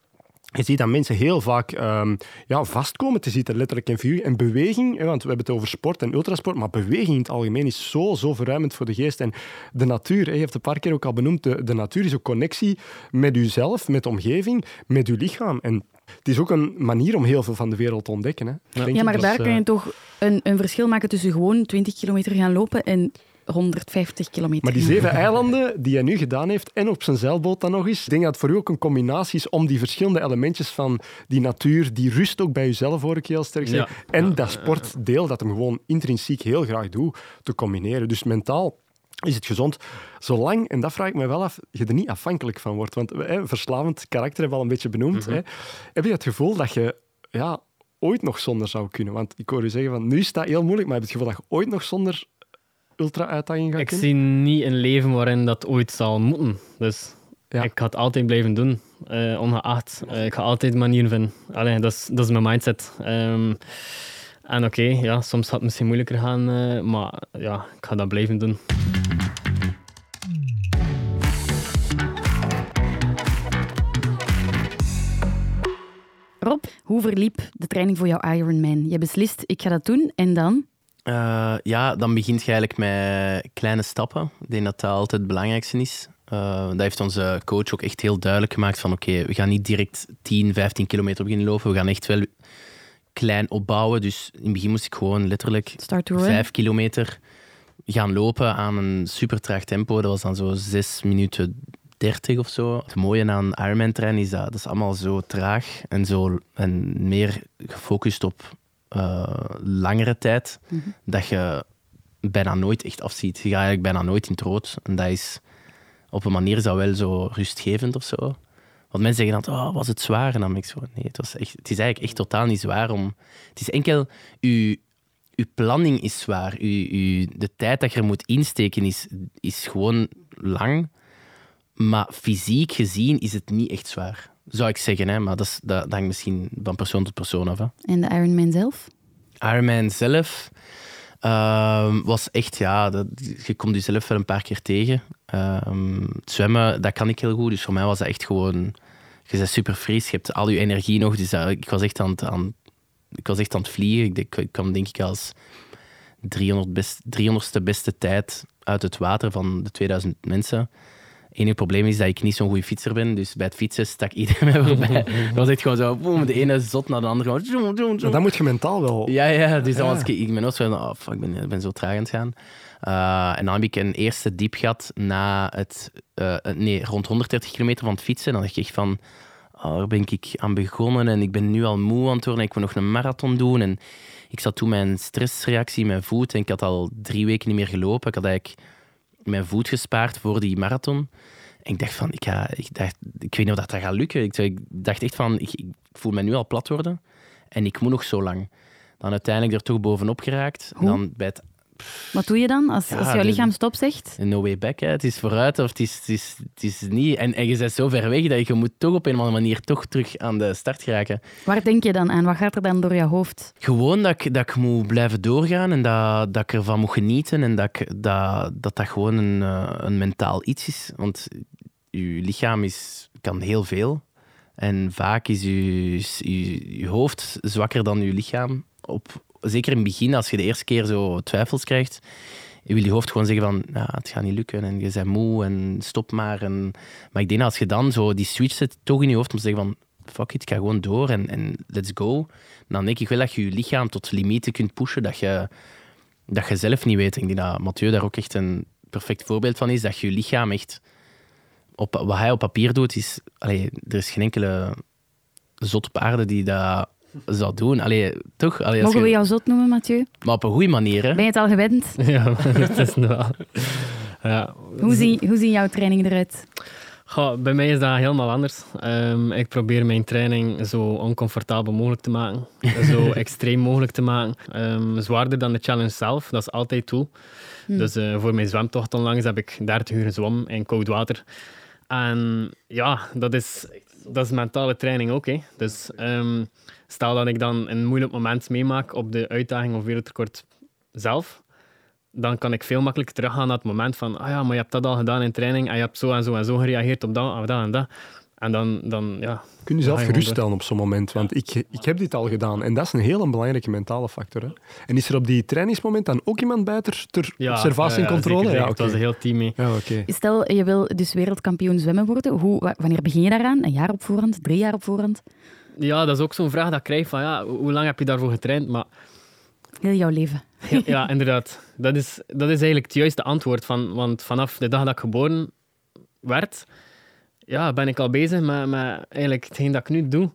Je ziet dat mensen heel vaak ehm, ja, vastkomen te zitten, letterlijk en figuurlijk. En beweging, hè, want we hebben het over sport en ultrasport, maar beweging in het algemeen is zo, zo verruimend voor de geest. En de natuur, hè, je hebt het een paar keer ook al benoemd, de, de natuur is een connectie met jezelf, met de omgeving, met je lichaam. En het is ook een manier om heel veel van de wereld te ontdekken. Hè, Ja, maar Dus, daar eh, kan je toch een, een verschil maken tussen gewoon 20 kilometer gaan lopen en 150 kilometer. Maar die zeven eilanden die hij nu gedaan heeft, en op zijn zeilboot dan nog eens, ik denk dat het voor u ook een combinatie is om die verschillende elementjes van die natuur, die rust ook bij jezelf, hoor ik heel sterk zeggen, Ja. en Ja, dat sportdeel dat hem gewoon intrinsiek heel graag doet, te combineren. Dus mentaal is het gezond, zolang, en dat vraag ik me wel af, je er niet afhankelijk van wordt. Want hè, verslavend karakter hebben we al een beetje benoemd. Mhm. hè. Heb je het gevoel dat je ja, ooit nog zonder zou kunnen? Want ik hoor u zeggen, van, nu is dat heel moeilijk, maar heb je het gevoel dat je ooit nog zonder ultra-uitdaging gaat Ik kunnen? zie niet een leven waarin dat ooit zal moeten. Dus Ja. ik ga het altijd blijven doen, eh, ongeacht. Eh, ik ga altijd manieren vinden. Allee, dat, is, dat is mijn mindset. Ehm, en oké, ja, soms gaat het misschien moeilijker gaan, eh, maar ja, ik ga dat blijven doen. Rob, hoe verliep de training voor jouw Ironman? Je beslist, ik ga dat doen en dan? Uh, ja, dan begint je eigenlijk met kleine stappen. Ik denk dat dat altijd het belangrijkste is. Uh, dat heeft onze coach ook echt heel duidelijk gemaakt van oké, we gaan niet direct 10, 15 kilometer beginnen lopen. We gaan echt wel klein opbouwen. Dus in het begin moest ik gewoon letterlijk 5 kilometer gaan lopen aan een super traag tempo. Dat was dan zo 6 minuten 30 of zo. Het mooie aan Ironman trainen is dat dat is allemaal zo traag en, zo, en meer gefocust op uh, langere tijd. Mm -hmm. Dat je bijna nooit echt afziet. Je gaat eigenlijk bijna nooit in het rood. En dat is op een manier is dat wel zo rustgevend of zo. Want mensen zeggen dan, oh, was het zwaar? En dan denk ik zo, nee, het, was echt, het is eigenlijk echt totaal niet zwaar. Om, het is enkel, uw, uw planning is zwaar. Uw, uw, de tijd dat je er moet insteken is, is gewoon lang. Maar fysiek gezien is het niet echt zwaar. Zou ik zeggen, hè? maar dat, is, dat, dat hangt misschien van persoon tot persoon af. Hè. En de Ironman zelf? Ironman zelf uh, was echt, ja, dat, je komt jezelf wel een paar keer tegen. Uh, zwemmen, dat kan ik heel goed. Dus voor mij was dat echt gewoon, je bent super fris, je hebt al je energie nog. Dus uh, ik, was echt aan het, aan, ik was echt aan het vliegen. Ik, ik, ik kwam denk ik als 300 best, 300ste beste tijd uit het water van de 2000 mensen. Het enige probleem is dat ik niet zo'n goede fietser ben. Dus bij het fietsen stak iedereen mij voorbij. Dat was echt gewoon zo, boom, de ene zot naar de andere. Gewoon, zoom, zoom, zoom. Maar dat moet je mentaal wel. Ja, ja. Dus dan was ik, ik ben ook zo, oh, fuck, ik ben, ik ben zo traag aan het gaan. Uh, en dan heb ik een eerste diep gehad na het, uh, nee, rond 130 kilometer van het fietsen. Dan dacht ik echt van, oh, daar ben ik aan begonnen en ik ben nu al moe aan het worden. Ik wil nog een marathon doen. En ik zat toen mijn stressreactie in mijn voet en ik had al drie weken niet meer gelopen. Ik had eigenlijk mijn voet gespaard voor die marathon. En ik dacht van, ik, ga, ik, dacht, ik weet niet of dat gaat lukken. Ik, ik dacht echt van, ik, ik, voel me nu al plat worden en ik moet nog zo lang. Dan uiteindelijk er toch bovenop geraakt. Hoe? Dan bij het, Wat doe je dan als, Ja, als jouw lichaam stop zegt? no way back. Hè. Het is vooruit of het is, het is, het is niet. En, en je bent zo ver weg dat je moet toch op een of andere manier toch terug aan de start geraken. Waar denk je dan aan? Wat gaat er dan door je hoofd? Gewoon dat ik, dat ik moet blijven doorgaan en dat, dat ik ervan moet genieten en dat ik, dat, dat, dat gewoon een, eh, een mentaal iets is. Want je lichaam is, kan heel veel. En vaak is je, je, je hoofd zwakker dan je lichaam. Op, zeker in het begin, als je de eerste keer zo twijfels krijgt, wil je hoofd gewoon zeggen van, ja, het gaat niet lukken en je bent moe en stop maar. En, maar ik denk als je dan zo die switch zet, toch in je hoofd om te zeggen van, fuck it, ik ga gewoon door en, en let's go. Dan denk ik wel dat je je lichaam tot limieten kunt pushen dat je, dat je zelf niet weet. Ik denk dat Mathieu daar ook echt een perfect voorbeeld van is, dat je je lichaam echt... Op, wat hij op papier doet, is... Allee, er is geen enkele zot op aarde die dat zou doen. Allee, toch? Allee, Mogen je- we jou zot noemen, Mathieu? Maar op een goede manier, hè? Ben je het al gewend? Ja, dat is wel. Ja. Hoe, zien, hoe zien jouw trainingen eruit? Goh, bij mij is dat helemaal anders. Ehm, ik probeer mijn training zo oncomfortabel mogelijk te maken. zo extreem mogelijk te maken. Ehm, zwaarder dan de challenge zelf, dat is altijd toe. Dus eh, voor mijn zwemtocht onlangs heb ik 30 uur gezwommen in koud water. En ja, dat is, dat is mentale training ook. Hè. Dus ehm, stel dat ik dan een moeilijk moment meemaak op de uitdaging of wereldrecord zelf, dan kan ik veel makkelijker teruggaan naar het moment van ah ja, maar je hebt dat al gedaan in training en je hebt zo en zo en zo gereageerd op dat, op dat en dat. En dan, dan ja... Kun je zelf geruststellen op zo'n moment, want ik, ik heb dit al gedaan. En dat is een hele belangrijke mentale factor. Hè. En is er op die trainingsmoment dan ook iemand bij ter, ter ja observatie en ja, controle? zeker, Ja. Het was een heel team mee. Ja, oké. Stel, je wil dus wereldkampioen zwemmen worden. Hoe, wa- wanneer begin je daaraan? Een jaar op voorhand? Drie jaar op voorhand? Ja, dat is ook zo'n vraag dat ik krijg van ja, hoe hoe lang heb je daarvoor getraind? Maar Heel jouw leven. Ja, ja, inderdaad. Dat is, dat is eigenlijk het juiste antwoord. Van, want vanaf de dag dat ik geboren werd, ja, ben ik al bezig met, met eigenlijk hetgeen dat ik nu doe.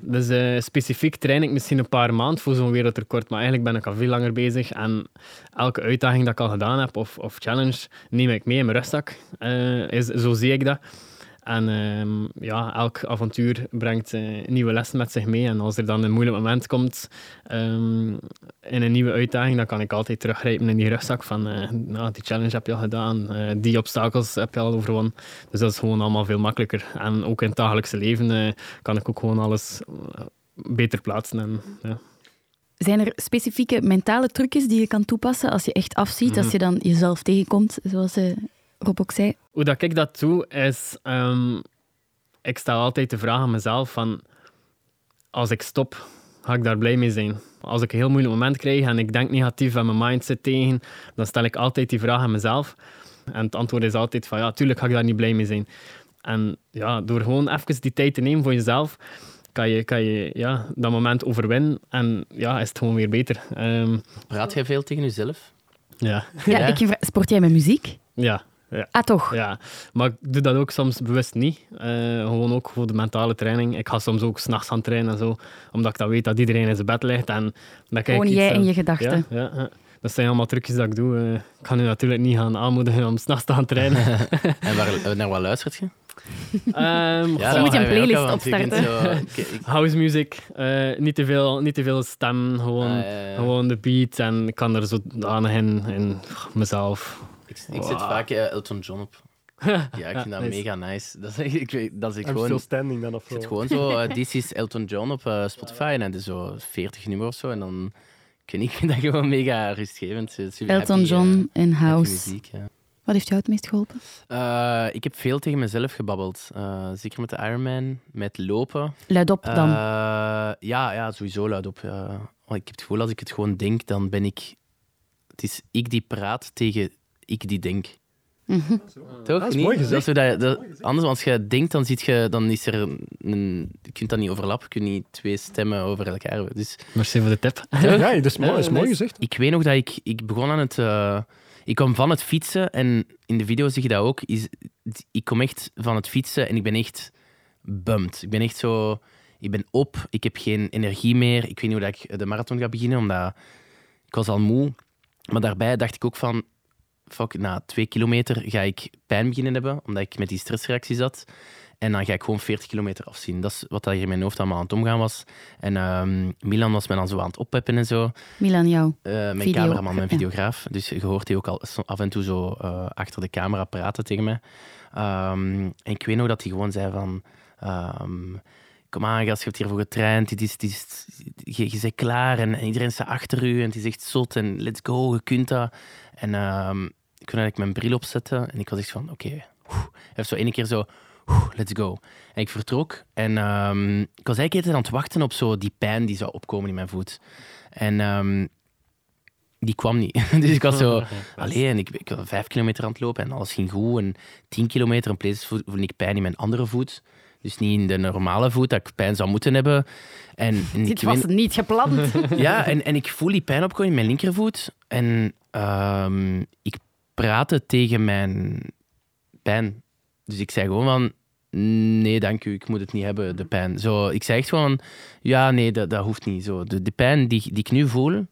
Dus specifiek train ik misschien een paar maanden voor zo'n wereldrecord, maar eigenlijk ben ik al veel langer bezig. En elke uitdaging dat ik al gedaan heb, of, of challenge, neem ik mee in mijn rugzak. Eh, is, zo zie ik dat. En ehm, ja, elk avontuur brengt eh, nieuwe lessen met zich mee. En als er dan een moeilijk moment komt ehm, in een nieuwe uitdaging, dan kan ik altijd teruggrijpen in die rugzak van eh, nou, die challenge heb je al gedaan, eh, die obstakels heb je al overwonnen. Dus dat is gewoon allemaal veel makkelijker. En ook in het dagelijkse leven kan ik ook gewoon alles beter plaatsen. En, ja. Zijn er specifieke mentale trucjes die je kan toepassen als je echt afziet, als je dan jezelf tegenkomt, zoals Rob ook zei? Hoe dat ik dat doe, is... ehm, ik stel altijd de vraag aan mezelf van... als ik stop, ga ik daar blij mee zijn. Als ik een heel moeilijk moment krijg en ik denk negatief en mijn mind zit tegen, dan stel ik altijd die vraag aan mezelf. En het antwoord is altijd van ja, tuurlijk ga ik daar niet blij mee zijn. En ja, door gewoon even die tijd te nemen voor jezelf, kan je, kan je ja, dat moment overwinnen en ja, is het gewoon weer beter. Ehm, Praat jij veel tegen jezelf? ja. Ja, Ja. ik sport jij met muziek? Ja, ja. Ah, toch? Ja, maar ik doe dat ook soms bewust niet. Eh, gewoon ook voor de mentale training. Ik ga soms ook s'nachts gaan trainen en zo, omdat ik dan weet dat iedereen in zijn bed ligt. En dan kijk ik Gewoon jij aan- en je gedachten. Ja, ja, ja. Dat zijn allemaal trucjes dat ik doe. Eh, ik kan u natuurlijk niet gaan aanmoedigen om s'nachts te gaan trainen. En waar, naar wat luistert je? Ehm, Ja, moet je een ook playlist kunt opstarten. zo- House music, eh, niet, te veel, niet te veel stem, gewoon, Ah, ja, ja. gewoon de beat. En ik kan er zodanig in, in mezelf. Ik, ik zet vaak eh, Elton John op. Ja, ik vind dat nice. mega nice. Dat is, ik, weet- dat is ik I'm gewoon... still standing dan of Ik zet zo. gewoon zo, eh, This is Elton John op eh, Spotify en is zo 40 nummers of zo. En dan ik weet niet, ik vind dat gewoon mega rustgevend. Super Elton happy, John in House. muziek, ja. Wat heeft jou het meest geholpen? Eh, ik heb veel tegen mezelf gebabbeld. Eh, zeker met de Ironman, met lopen. Luid op dan. Eh, ja, ja, sowieso luid op. ik heb het gevoel, als ik het gewoon denk, dan ben ik... Het is ik die praat tegen ik die denk. Mhm. Toch? Dat is Niet? mooi gezegd. Dat is hoe dat, dat- anders, als je denkt, dan, ziet je, dan is er een... Je kunt dat niet overlappen. Je kunt niet twee stemmen over elkaar hebben. Dus Merci voor de tip. Ja, dat is mooi, dat is Ja, mooi nice. gezegd. ik weet nog dat ik, ik begon aan het... eh, ik kwam van het fietsen en in de video zie je dat ook. Is, ik kom echt van het fietsen en ik ben echt bummed. Ik ben echt zo... Ik ben op, ik heb geen energie meer. Ik weet niet hoe dat ik de marathon ga beginnen, omdat ik was al moe. Maar daarbij dacht ik ook van... Fuck, na twee kilometer ga ik pijn beginnen hebben, omdat ik met die stressreactie zat. En dan ga ik gewoon 40 kilometer afzien. Dat is wat hier in mijn hoofd allemaal aan het omgaan was. En ehm, Milan was me dan zo aan het oppeppen en zo. Milan, jou. Eh, mijn Video- cameraman, mijn videograaf. Dus je hoort die ook al af en toe zo eh, achter de camera praten tegen mij. Ehm, en ik weet nog dat hij gewoon zei van... ehm, Kom aan, gast, je hebt hiervoor getraind. Dit is, dit is, je, je bent klaar en, en iedereen staat achter u. En het is echt zot en let's go, je kunt dat. En ehm, ik kon eigenlijk mijn bril opzetten. En ik was echt van, oké. Hij heeft zo één keer zo... Let's go. En ik vertrok. En ehm, ik was eigenlijk altijd aan het wachten op zo die pijn die zou opkomen in mijn voet. En ehm, die kwam niet. dus ik was zo... Allee, en ik, ik was vijf kilometer aan het lopen en alles ging goed. En tien kilometer en plots voel- voelde ik pijn in mijn andere voet. Dus niet in de normale voet, dat ik pijn zou moeten hebben. En, en Dit ik was weet- niet gepland. ja, en, en ik voel die pijn opkomen in mijn linkervoet. En ehm, ik praatte tegen mijn pijn. Dus ik zei gewoon van... Nee, dank u, ik moet het niet hebben, de pijn. Zo, ik zei echt gewoon... Ja, nee, dat, dat hoeft niet. Zo, de, de pijn die, die ik nu voel...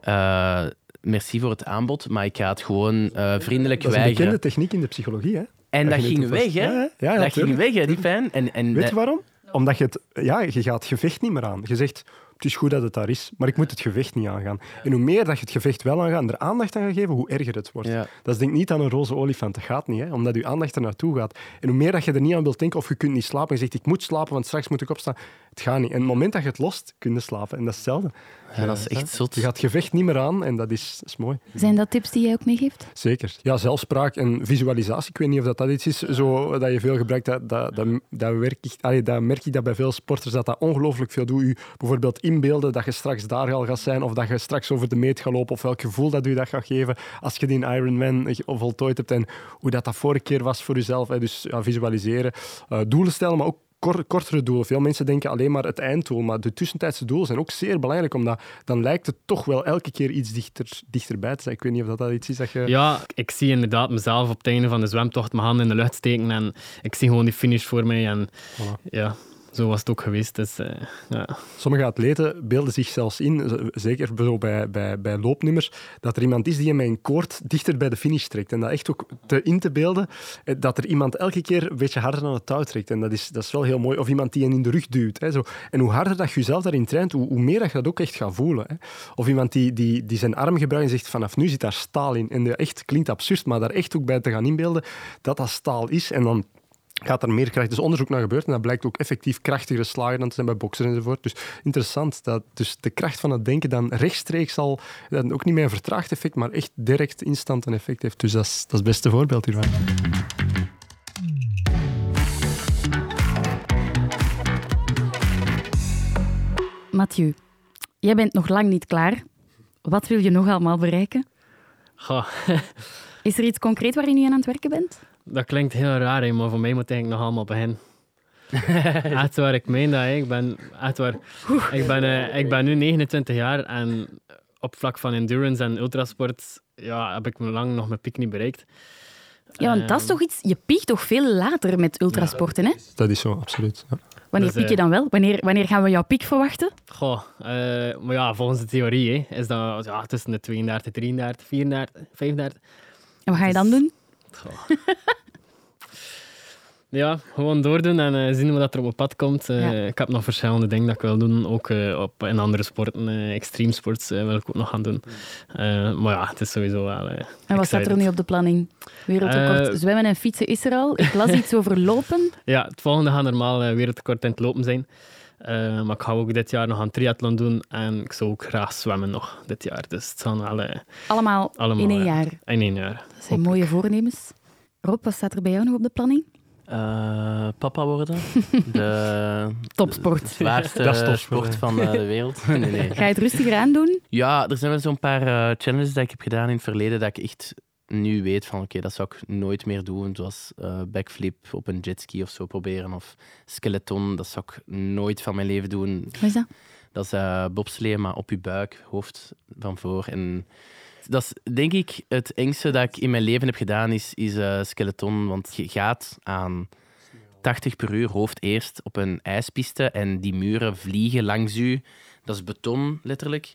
eh, merci voor het aanbod, maar ik ga het gewoon eh, vriendelijk Dat is een weigeren. bekende techniek in de psychologie. Hè? En dat ging weg, hè? Ja, dat ging weg, hè, die pijn. En, en Weet je waarom? Omdat je het, ja, je gaat het gevecht niet meer aan. Je zegt, het is goed dat het daar is, maar ik moet het gevecht niet aangaan. En hoe meer dat je het gevecht wel aangaat en er aandacht aan gaat geven, hoe erger het wordt. Ja. Dat is denk ik niet aan een roze olifant. Dat gaat niet, hè? omdat je aandacht er naartoe gaat. En hoe meer dat je er niet aan wilt denken, of je kunt niet slapen, en je zegt, ik moet slapen, want straks moet ik opstaan. Het gaat niet. En op het moment dat je het lost, kun je slapen. En dat is hetzelfde. Ja, dat is echt zot. Je gaat het gevecht niet meer aan en dat is, is mooi. Zijn dat tips die jij ook meegeeft? Zeker. Ja, zelfspraak en visualisatie. Ik weet niet of dat, dat iets is zo, dat je veel gebruikt. Dat, dat, dat, dat, werk ik, allee, dat merk ik dat bij veel sporters dat dat ongelooflijk veel doet. U bijvoorbeeld inbeelden dat je straks daar al gaat zijn of dat je straks over de meet gaat lopen of welk gevoel dat u dat gaat geven als je die Ironman voltooid hebt en hoe dat dat vorige keer was voor jezelf. Hè. Dus ja, visualiseren, Eh, doelen stellen, maar ook kor- kortere doelen. Veel mensen denken alleen maar het einddoel, maar de tussentijdse doelen zijn ook zeer belangrijk, omdat dan lijkt het toch wel elke keer iets dichter, dichterbij te zijn. Ik weet niet of dat, dat iets is dat je... Ja, ik zie inderdaad mezelf op het einde van de zwemtocht mijn handen in de lucht steken en ik zie gewoon die finish voor mij. En Voilà. ja, zo was het ook geweest. Dus, eh, ja. Sommige atleten beelden zich zelfs in, zeker bij, bij, bij loopnummers, dat er iemand is die met een koord dichter bij de finish trekt. En dat echt ook te in te beelden, eh, dat er iemand elke keer een beetje harder aan het touw trekt. En dat is, dat is wel heel mooi. Of iemand die je in de rug duwt. Hè, zo. En hoe harder dat je jezelf daarin traint, hoe, hoe meer dat je dat ook echt gaat voelen. Hè. Of iemand die, die, die zijn arm gebruikt en zegt, vanaf nu zit daar staal in. En dat echt klinkt absurd, maar daar echt ook bij te gaan inbeelden dat dat staal is. En dan gaat er meer kracht. Er is onderzoek naar gebeurd en dat blijkt ook effectief krachtigere slagen dan te zijn bij boksers enzovoort. Dus interessant dat dus de kracht van het denken dan rechtstreeks al, dat ook niet meer een vertraagd effect, maar echt direct instant een effect heeft. Dus dat is, dat is het beste voorbeeld hiervan. Mathieu, jij bent nog lang niet klaar. Wat wil je nog allemaal bereiken? Goh, Is er iets concreet waarin je aan het werken bent? Dat klinkt heel raar, hè, maar voor mij moet het eigenlijk nog allemaal beginnen. echt waar, ik meen dat. hè. Ik ben, echt waar, ik ben, eh, ik ben nu 29 jaar en op vlak van endurance en ultrasport ja, heb ik me lang nog mijn piek niet bereikt. Ja, want dat is Ehm, toch iets... Je piekt toch veel later met ultrasporten, hè? Dat is zo, absoluut. Ja. Wanneer Dus, piek je eh, dan wel? Wanneer, wanneer gaan we jouw piek verwachten? Goh, eh, maar ja, volgens de theorie hè, is dat ja, tussen de 32, 33, 34, 35. En wat ga je dan doen? Goh. ja, gewoon doordoen en eh, zien wat er op mijn pad komt. Eh, Ja. Ik heb nog verschillende dingen dat ik wil doen, ook eh, op, in andere sporten. extreme sports eh, wil ik ook nog gaan doen. Maar ja, het is sowieso wel... En wat staat er excited. nu op de planning? Wereldrecord zwemmen en fietsen is er al. Ik las iets over lopen. Ja, het volgende gaat normaal wereldrecord in het lopen zijn. Maar ik ga ook dit jaar nog een triathlon doen en ik zou ook graag zwemmen nog dit jaar. Dus het wel eh, Allemaal, allemaal in één eh, jaar. In één jaar. Dat zijn mooie voornemens. Rob, wat staat er bij jou nog op de planning? Eh, papa worden. De Topsport. zwaarste Dat is topsport, van eh, de wereld. nee, nee. Ga je het rustiger aandoen? Ja, er zijn wel zo'n paar eh, challenges die ik heb gedaan in het verleden dat ik echt nu weet van oké, dat zou ik nooit meer doen. Zoals eh, backflip op een jetski of zo proberen. Of skeleton, dat zou ik nooit van mijn leven doen. Wat is dat? Dat is eh bobsleeën, maar op je buik, hoofd van voor. En dat is denk ik het engste dat ik in mijn leven heb gedaan, is, is eh, skeleton. Want je gaat aan 80 per uur hoofd eerst op een ijspiste en die muren vliegen langs u. Dat is beton, letterlijk.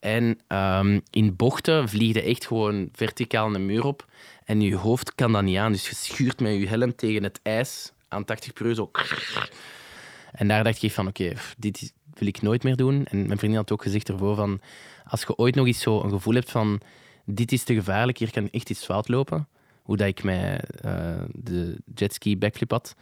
En ehm, in bochten vlieg je echt gewoon verticaal een muur op. En je hoofd kan dat niet aan. Dus je schuurt met je helm tegen het ijs aan 80 per uur. Zo. En daar dacht ik van, oké, dit wil ik nooit meer doen. En mijn vriendin had ook gezegd ervoor van, als je ooit nog eens zo een gevoel hebt van, dit is te gevaarlijk, hier kan echt iets fout lopen. Hoe dat ik met eh, de jetski backflip had,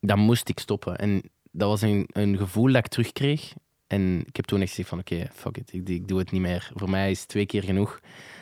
dan moest ik stoppen. En dat was een, een gevoel dat ik terugkreeg. En ik heb toen echt gezegd van, oké, fuck it, ik, ik doe het niet meer. Voor mij is twee keer genoeg.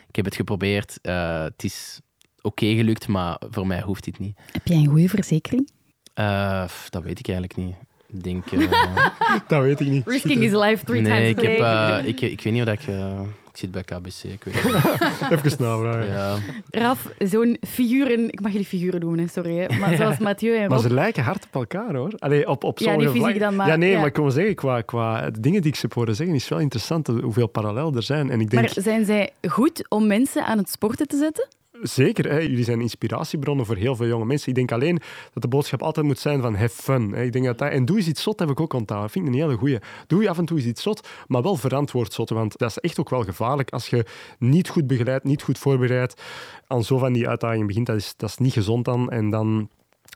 Ik heb het geprobeerd. eh, het is oké gelukt, maar voor mij hoeft dit niet. Heb jij een goede verzekering? Eh, dat weet ik eigenlijk niet. Ik denk... eh, Dat weet ik niet. Risking his life three nee, times ik, a heb, day. eh, ik, ik weet niet of dat ik... eh, ik zit bij KBC, ik weet het niet. Even navragen. Ja. Raf, zo'n figuren... Ik mag jullie figuren doen, hè, sorry. Hè. Maar zoals Mathieu en Maar ze lijken hard op elkaar hoor. Allee, op, op Ja, niet fysiek dan, maar- Ja, nee, ja. maar ik wil zeggen, qua, qua de dingen die ik ze heb horen zeggen, is wel interessant hoeveel parallel er zijn. En ik denk, Maar zijn zij goed om mensen aan het sporten te zetten? Zeker, hè, jullie zijn inspiratiebronnen voor heel veel jonge mensen. Ik denk alleen dat de boodschap altijd moet zijn van have fun. Hè. Ik denk dat dat, en doe eens iets zot, heb ik ook onthouden. vind ik een hele goeie. Doe je af en toe eens iets zot, maar wel verantwoord zot. Want dat is echt ook wel gevaarlijk als je niet goed begeleidt, niet goed voorbereidt aan zo van die uitdagingen begint. Dat is, dat is niet gezond dan. En dan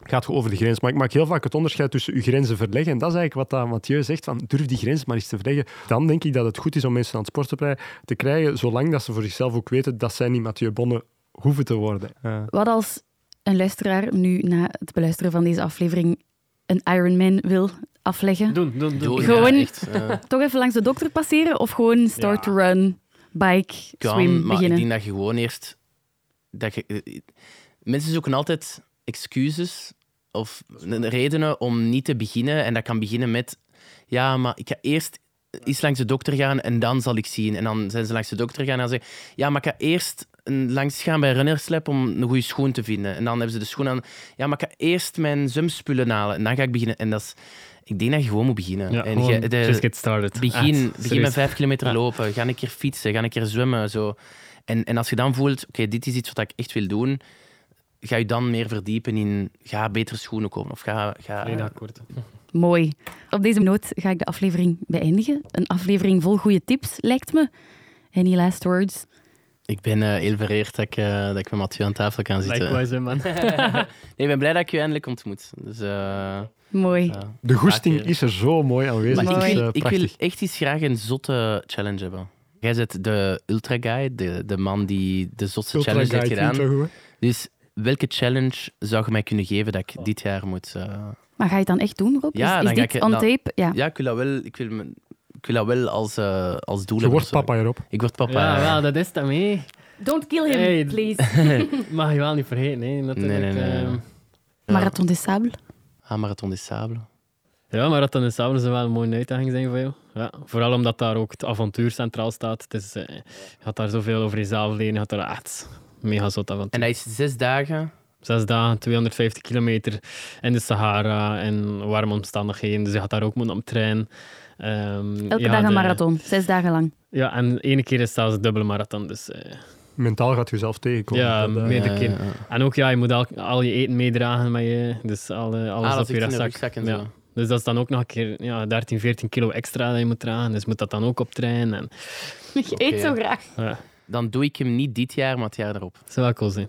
gaat je over de grens. Maar ik maak heel vaak het onderscheid tussen je grenzen verleggen. En dat is eigenlijk wat Mathieu zegt, van durf die grens maar eens te verleggen. Dan denk ik dat het goed is om mensen aan het sporten te krijgen, zolang dat ze voor zichzelf ook weten dat zij niet Mathieu Bonne hoeven te worden. Wat als een luisteraar nu na het beluisteren van deze aflevering een Ironman wil afleggen? Doen, doen, doen. Doe- Gewoon- ja, echt, Toch even langs de dokter passeren of gewoon start to run, bike, kan, swim maar ik beginnen? denk dat je gewoon eerst... Dat je, eh, mensen zoeken altijd excuses of redenen om niet te beginnen. En dat kan beginnen met... Ja, maar ik ga eerst eens langs de dokter gaan en dan zal ik zien. En dan zijn ze langs de dokter gaan en dan zeggen ja, maar ik ga eerst langs gaan bij Runnerslab om een goede schoen te vinden. En dan hebben ze de schoen aan. Ja, maar ik ga eerst mijn zwemspullen halen en dan ga ik beginnen. En dat is... Ik denk dat je gewoon moet beginnen. Ja, en je- de- just get started. Begin, Echt, begin met vijf kilometer Ja. lopen. Ga een keer fietsen. Ga een keer zwemmen. Zo. En, en als je dan voelt, oké, dit is iets wat ik echt wil doen, ga je dan meer verdiepen in, ga betere schoenen kopen. Of ga... ga akkoord. Mooi. Op deze noot ga ik de aflevering beëindigen. Een aflevering vol goede tips, lijkt me. Any last words? Ik ben eh, heel vereerd dat ik, eh, dat ik met Mathieu aan tafel kan zitten. Likewise, man. nee, ik ben blij dat ik je eindelijk ontmoet. Dus, eh, Mooi. De goesting is er zo mooi aanwezig. Maar Het Mooi. is ik, wil, ik wil echt eens graag een zotte challenge hebben. Jij bent de ultra guy, de, de man die de zotste Ultra challenge heeft gedaan. je wel goed, Dus welke challenge zou je mij kunnen geven dat ik dit jaar moet... eh, Maar ga je het dan echt doen, Rob? Ja, is dan is dit ik- on dan- tape? Ja. Ja, ik wil dat wel, ik wil, ik wil dat wel als, eh, als doel Je wordt papa hierop. Ik word papa. Ja, ja. wel, dat is dat mee. Don't kill him, Hey. please. Mag je wel niet vergeten, hè, natuurlijk. Nee, nee, nee, nee. Ehm, Ja. Marathon des Sables. Ah, Marathon des Sables. Ja, maar dat dan is s'avonds wel een mooie uitdaging zijn voor jou. Ja, vooral omdat daar ook het avontuur centraal staat. Het is, eh, je gaat daar zoveel over jezelf leren. Je gaat daar echt mega zot avontuur. En dat is zes dagen. Zes dagen, 250 kilometer in de Sahara en warme omstandigheden. Dus je gaat daar ook moeten op trein. Ehm, Elke ja, dag een de- marathon, zes dagen lang. Ja, en ene keer is zelfs een dubbele marathon. Dus, eh, Mentaal gaat je zelf tegenkomen. Ja, eh, meer- Meerdere Ja, keer. ja, ja. en ook, ja, je moet al, al je eten meedragen met je. Dus alle, alles Ah, dat op je rugzak. Ja. Dus dat is dan ook nog een keer ja, 13, 14 kilo extra dat je moet dragen. Dus moet dat dan ook op trein. En, Je eet zo graag. ja, Dan doe ik hem niet dit jaar, maar het jaar erop. dat zou wel cool zijn.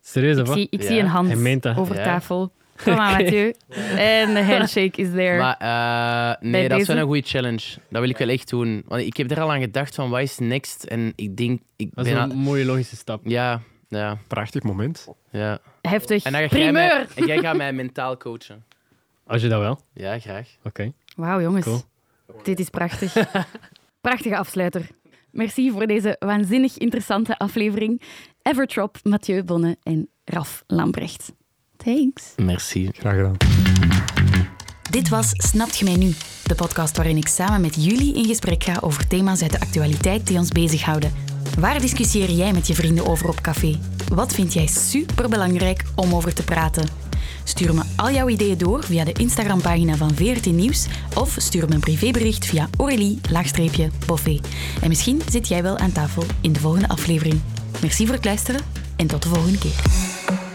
Serieus, Ik of wat? zie, ik Ja. zie een hand over Ja. tafel. Kom maar, Mathieu. En de handshake is there. Maar eh, nee, Bij dat is deze? wel een goede challenge. Dat wil ik wel echt doen. Want ik heb er al aan gedacht van, wat is next? En ik denk... Ik Dat is ben een aan- mooie logische stap. Ja, ja, Prachtig moment. ja. Heftig. En dan ga jij mij, Primeur. en jij gaat mij mentaal coachen. Als je dat wel. Ja, graag. Oké. Wauw, jongens. Cool. Dit is prachtig. Prachtige afsluiter. Merci voor deze waanzinnig interessante aflevering. Evertrop, Mathieu Bonne en Raf Lambrecht. Thanks. Merci. Graag gedaan. Dit was Snapt je mij nu? De podcast waarin ik samen met jullie in gesprek ga over thema's uit de actualiteit die ons bezighouden. Waar discussieer jij met je vrienden over op café? Wat vind jij superbelangrijk om over te praten? Stuur me al jouw ideeën door via de Instagram-pagina van VRT Nieuws of stuur me een privébericht via Aurélie-Boffé. En misschien zit jij wel aan tafel in de volgende aflevering. Merci voor het luisteren en tot de volgende keer.